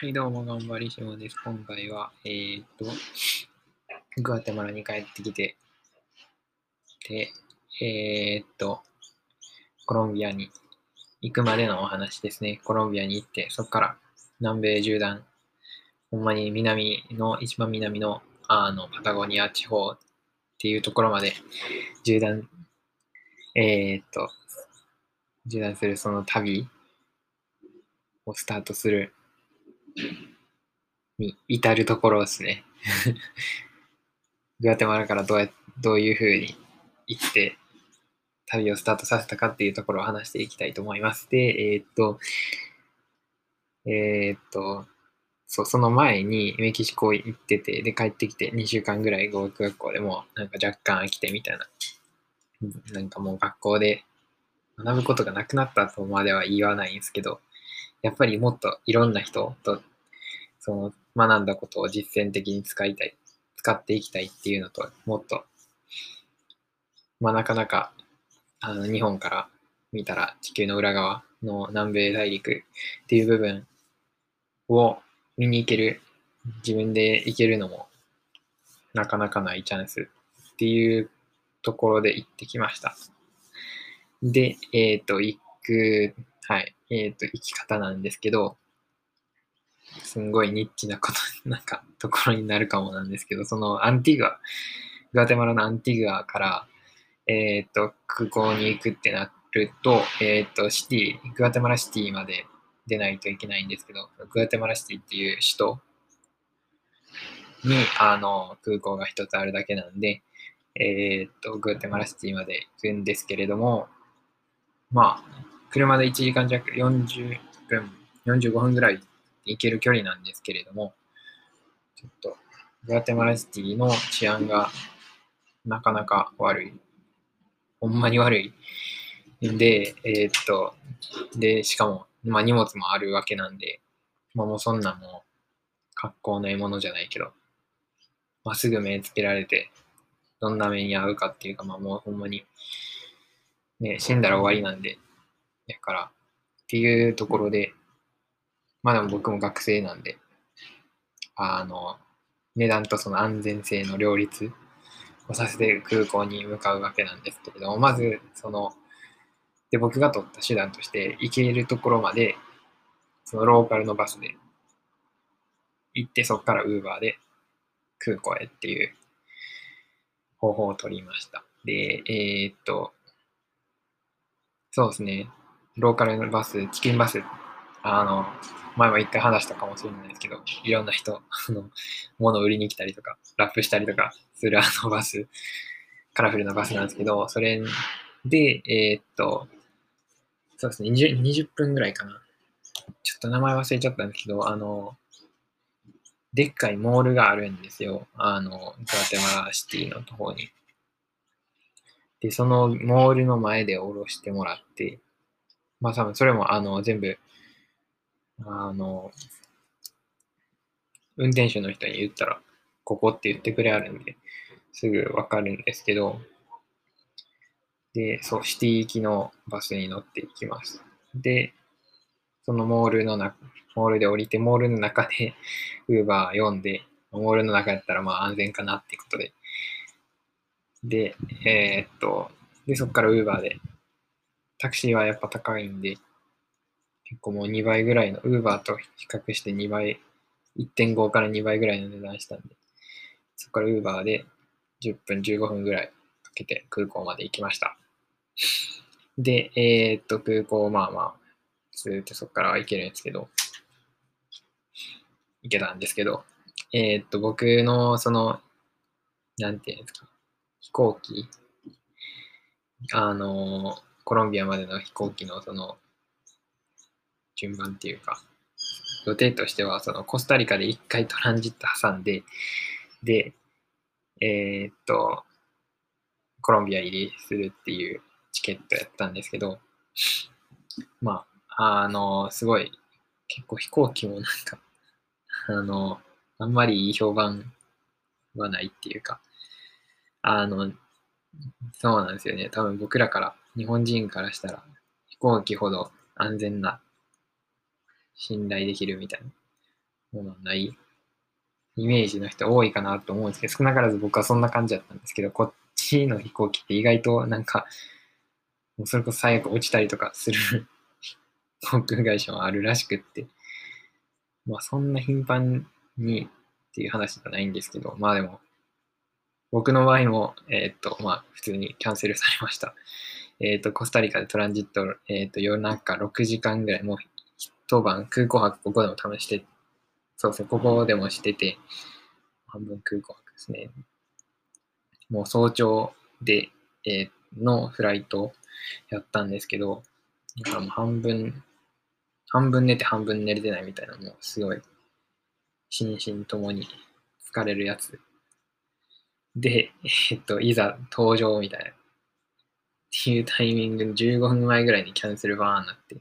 はい、どうも、頑張りしもです。今回は、えー、っと、グアテマラに帰ってきて、で、えー、っと、コロンビアに行くまでのお話ですね。コロンビアに行って、そこから南米縦断、ほんまに南の、一番南の、あの、パタゴニア地方っていうところまで縦断、えー、っと、縦断するその旅をスタートするに至るところですね。グアテマラからどうやどういうふうに行って旅をスタートさせたかっていうところを話していきたいと思います。で、えー、っと、えー、っと、そう、その前にメキシコ行ってて、で、帰ってきて2週間ぐらい語学学校でもなんか若干飽きてみたいな。なんかもう学校で学ぶことがなくなったとまでは言わないんですけど、やっぱりもっといろんな人とその学んだことを実践的に使いたい、使っていきたいっていうのと、もっと、まあなかなかあの日本から見たら地球の裏側の南米大陸っていう部分を見に行ける、自分で行けるのもなかなかないチャンスっていうところで行ってきました。で、えっ、ー、と、行くはい。えっ、ー、と、生き方なんですけど、すんごいニッチなこと、なんか、ところになるかもなんですけど、そのアンティグア、グアテマラのアンティグアから、えっ、ー、と、空港に行くってなると、えっ、ー、と、シティ、グアテマラシティまで出ないといけないんですけど、グアテマラシティっていう首都に、あの、空港が一つあるだけなんで、えっ、と、グアテマラシティまで行くんですけれども、まあ、車で1時間弱、40分、45分ぐらい行ける距離なんですけれども、ちょっと、グアテマラシティの治安がなかなか悪い。ほんまに悪い。で、えー、っと、で、しかも、まあ荷物もあるわけなんで、まあもうそんなもう格好の獲物じゃないけど、まあ、すぐ目つけられて、どんな目に遭うかっていうか、まあもうほんまに、ね、死んだら終わりなんで、やから、っていうところで、まあでも僕も学生なんで、あの、値段とその安全性の両立をさせて空港に向かうわけなんですけれども、まず、その、で、僕が取った手段として、行けるところまで、そのローカルのバスで行って、そこからウーバーで空港へっていう方法を取りました。で、えー、っと、そうですね。ローカルのバス、チキンバス、あの、前も一回話したかもしれないですけど、いろんな人、あの、物を売りに来たりとか、ラップしたりとかするあのバス、カラフルなバスなんですけど、それで、えー、っと、そうですね20、20分ぐらいかな。ちょっと名前忘れちゃったんですけど、あの、でっかいモールがあるんですよ。あの、グアテマラシティのところに。で、そのモールの前で降ろしてもらって、まあ多分それもあの全部、あの、運転手の人に言ったら、ここって言ってくれあるんで、すぐわかるんですけど、で、そう、シティ行きのバスに乗っていきます。で、そのモールの中、モールで降りて、モールの中で、ウーバー読んで、モールの中やったらまあ安全かなってことで、で、えー、っと、で、そこからウーバーでタクシーはやっぱ高いんで、結構もう2倍ぐらいの、ウーバーと比較して2倍、1.5から2倍ぐらいの値段したんで、そこからウーバーで10分、15分ぐらいかけて空港まで行きました。で、えー、っと、空港、まあまあ、ずっとそこから行けるんですけど、行けたんですけど、えー、っと、僕の、その、なんていうんですか、飛行機、あのコロンビアまでの飛行機のその順番っていうか、予定としては、そのコスタリカで一回トランジット挟んで、で、えー、っと、コロンビア入りするっていうチケットやったんですけど、まあ、あの、すごい、結構飛行機もなんか、あの、あんまりいい評判はないっていうか、あの、そうなんですよね。多分僕らから日本人からしたら飛行機ほど安全な信頼できるみたいなものない？イメージの人多いかなと思うんですけど、少なからず僕はそんな感じだったんですけど、こっちの飛行機って意外となんか、もうそれこそ最悪落ちたりとかする 航空会社もあるらしくって、まあそんな頻繁にっていう話じゃないんですけど、まあでも、僕の場合も、えー、っと、まあ普通にキャンセルされました。えっ、と、コスタリカでトランジット、えっ、と、夜中6時間ぐらい、もう一晩空港泊ここでも試して、そうですね、ここでもしてて、半分空港泊ですね。もう早朝で、えー、のフライトやったんですけど、だからもう半分、半分寝て半分寝れてないみたいな、もうすごい、心身ともに疲れるやつ。で、えっと、いざ登場みたいな。っていうタイミングの15分前ぐらいにキャンセルバーンになって、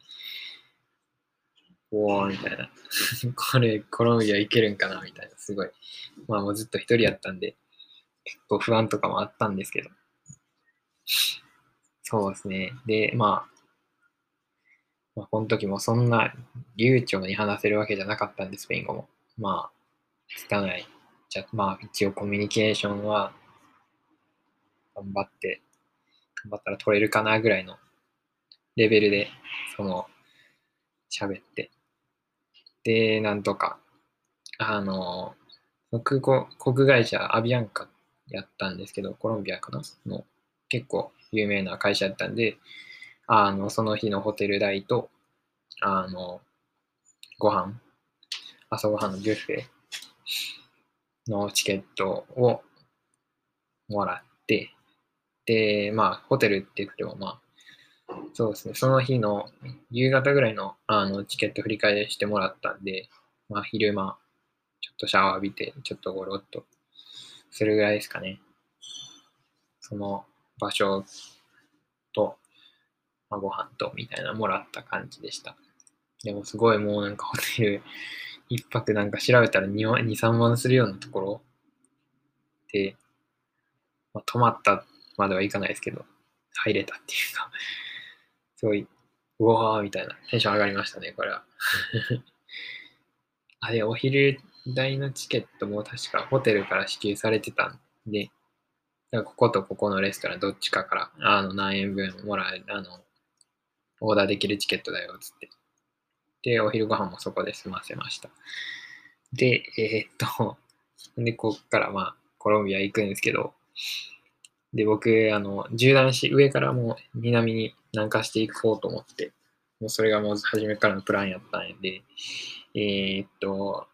おーみたいな。これ、コロンビア行けるんかな？みたいな、すごい。まあもうずっと一人やったんで、結構不安とかもあったんですけど。そうですね。で、まあ、まあ、この時もそんな流暢に話せるわけじゃなかったんで、スペイン語も。まあ、拙い。じゃまあ、一応コミュニケーションは頑張って、頑張ったら取れるかなぐらいのレベルで、その、喋って。で、なんとか、あの、空港、国会社アビアンカやったんですけど、コロンビアかな？の結構有名な会社だったんで、あの、その日のホテル代と、あの、ご飯、朝ごはんのビュッフェのチケットをもらって、で、まあ、ホテルって言っても、まあ、そうですね、その日の夕方ぐらいのあのチケット振り返してもらったんで、まあ、昼間、ちょっとシャワー浴びて、ちょっとゴロっとするぐらいですかね。その場所と、まあ、ご飯とみたいなもらった感じでした。でもすごいもうなんかホテル一泊なんか調べたら 2, 2 3万するようなところで、まあ、泊まったまではいかないですけど、入れたっていうか すごい、うわーみたいなテンション上がりましたね、これは あれ、お昼代のチケットも確かホテルから支給されてたんで、こことここのレストランどっちかからあの何円分もらえる、あの、オーダーできるチケットだよ、つって。で、お昼ご飯もそこで済ませました。で、えー、っと、で、こっからまあ、コロンビア行くんですけど、で、僕、あの、縦断し、上からもう南に南下していこうと思って、もうそれがもう初めからのプランやったんで、えー、っと、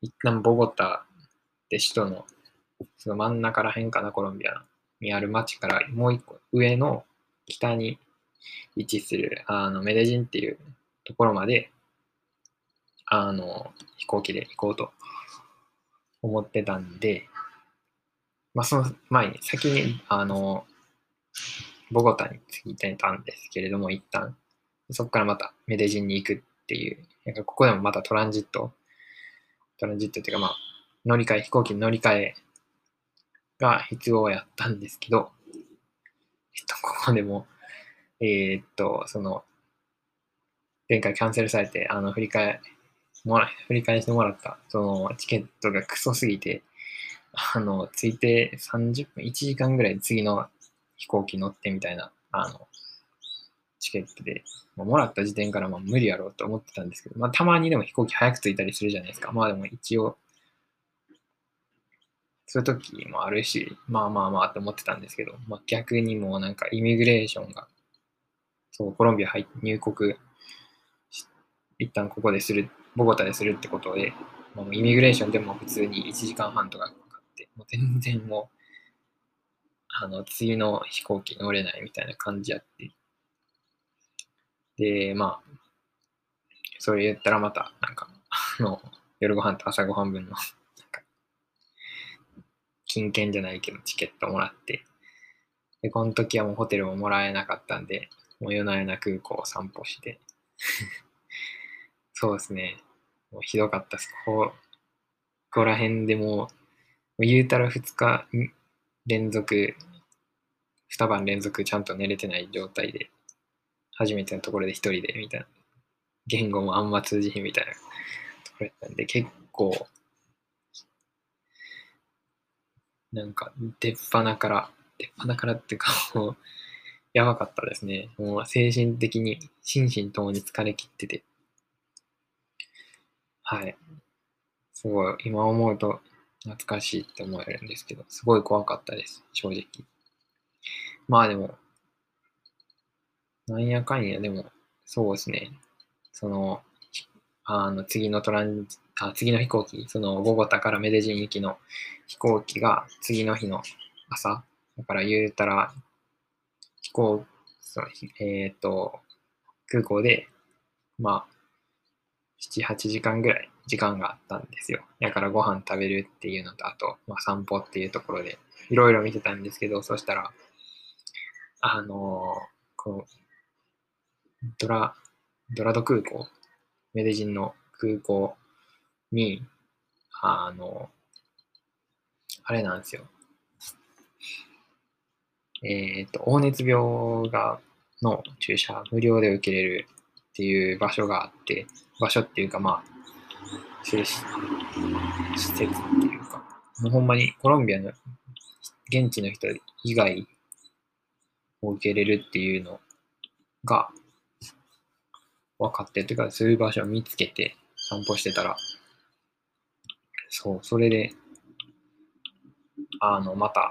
一旦ボゴタで首都の、その真ん中ら辺かな、コロンビアにある町からもう一個上の北に位置する、あの、メデジンっていうところまで、あの、飛行機で行こうと思ってたんで、まあ、その前に、先に、あの、ボゴタに着いてたんですけれども、一旦、そこからまたメデジンに行くっていう、なんかここでもまたトランジット、トランジットっていうか、まあ、乗り換え、飛行機の乗り換えが必要やったんですけど、えっと、ここでも、えー、っと、その、前回キャンセルされて、あの、振り替え、もら、振り返してもらった、その、チケットがクソすぎて、あの、着いて30分、1時間ぐらい次の飛行機乗ってみたいな、あの、チケットで、まあ、もらった時点からまあ無理やろうと思ってたんですけど、まあたまにでも飛行機早く着いたりするじゃないですか。まあでも一応、そういう時もあるし、まあまあまあと思ってたんですけど、まあ逆にもうなんかイミグレーションが、そう、コロンビア入って入国、一旦ここでする、ボゴタでするってことで、もうイミグレーションでも普通に1時間半とかもう全然もう、あの、次の飛行機乗れないみたいな感じやって。で、まあ、それ言ったらまた、なんか、あの、夜ご飯と朝ご飯分の、なんか、金券じゃないけどチケットもらって、で、この時はもうホテルももらえなかったんで、もう夜な夜な空港を散歩して そうですね。もうひどかったです。ここ、ここら辺でもう、言うたら2日連続、2晩連続ちゃんと寝れてない状態で、初めてのところで1人でみたいな。言語もあんま通じひんみたいなところやったんで、結構、なんか、出っ鼻から、出っ鼻からっていうか、もう、やばかったですね。もう精神的に、心身ともに疲れ切ってて。はい。すごい、今思うと懐かしいって思えるんですけど、すごい怖かったです、正直。まあでも、なんやかんや、でも、そうですね。その、あの次のトランあ、次の飛行機、そのボゴタからメデジン行きの飛行機が次の日の朝、だから言うたら、飛行、そえっ、と、空港で、まあ、7、8時間ぐらい時間があったんですよ。だからご飯食べるっていうのと、あと、まあ、散歩っていうところで、いろいろ見てたんですけど、そしたら、あのこう、ドラ、ドラド空港、メデジンの空港に、あの、あれなんですよ。えっ、と、黄熱病が、の注射無料で受けれるっていう場所があって、場所っていうかまあ、そういう施設っていうか、もうほんまにコロンビアの現地の人以外を受け入れるっていうのが分かってというか、そういう場所を見つけて散歩してたら、そう、それで、あの、また、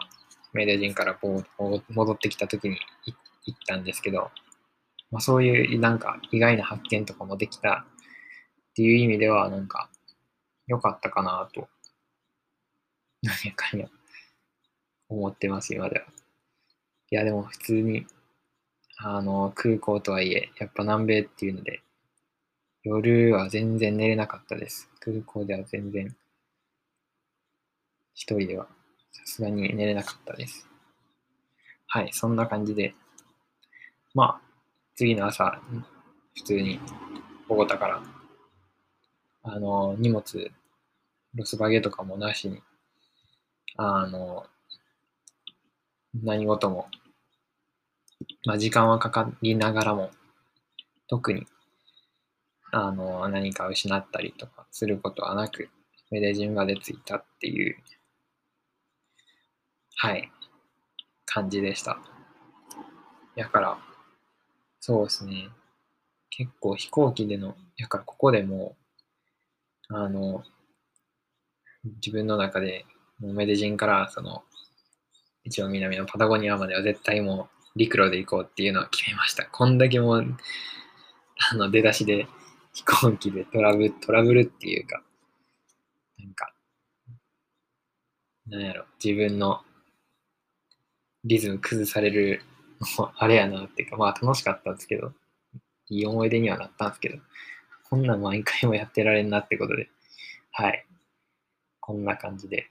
メデジンからこう戻ってきた時に行ったんですけど、まあ、そういうなんか意外な発見とかもできたっていう意味では、なんか、良かったかなと、何やかんや思ってます、今では。いや、でも普通に、あの、空港とはいえ、やっぱ南米っていうので、夜は全然寝れなかったです。空港では全然、一人ではさすがに寝れなかったです。はい、そんな感じで、まあ、次の朝、普通に、ボゴタから、あの、荷物、ロスバゲとかもなしに、あの、何事も、まあ、時間はかかりながらも、特に、あの、何か失ったりとかすることはなく、メデジンまで着いたっていう、はい、感じでした。やから、そうですね。結構飛行機での、やからここでもう、あの、自分の中で、メデジンから、その、一応南のパタゴニアまでは絶対もう陸路で行こうっていうのは決めました。こんだけもう、あの、出だしで飛行機でトラブル、トラブルっていうか、なんか、なんやろ、自分のリズム崩されるあれやなっていうか、まあ楽しかったんですけど、いい思い出にはなったんですけど、こんなん毎回もやってられんなってことで、はい。こんな感じで。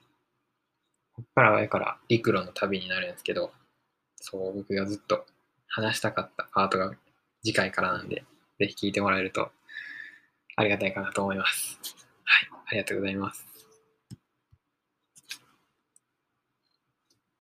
こっからはやから陸路の旅になるんですけど、そう、僕がずっと話したかったパートが次回からなんで、ぜひ聞いてもらえるとありがたいかなと思います。はい、ありがとうございます。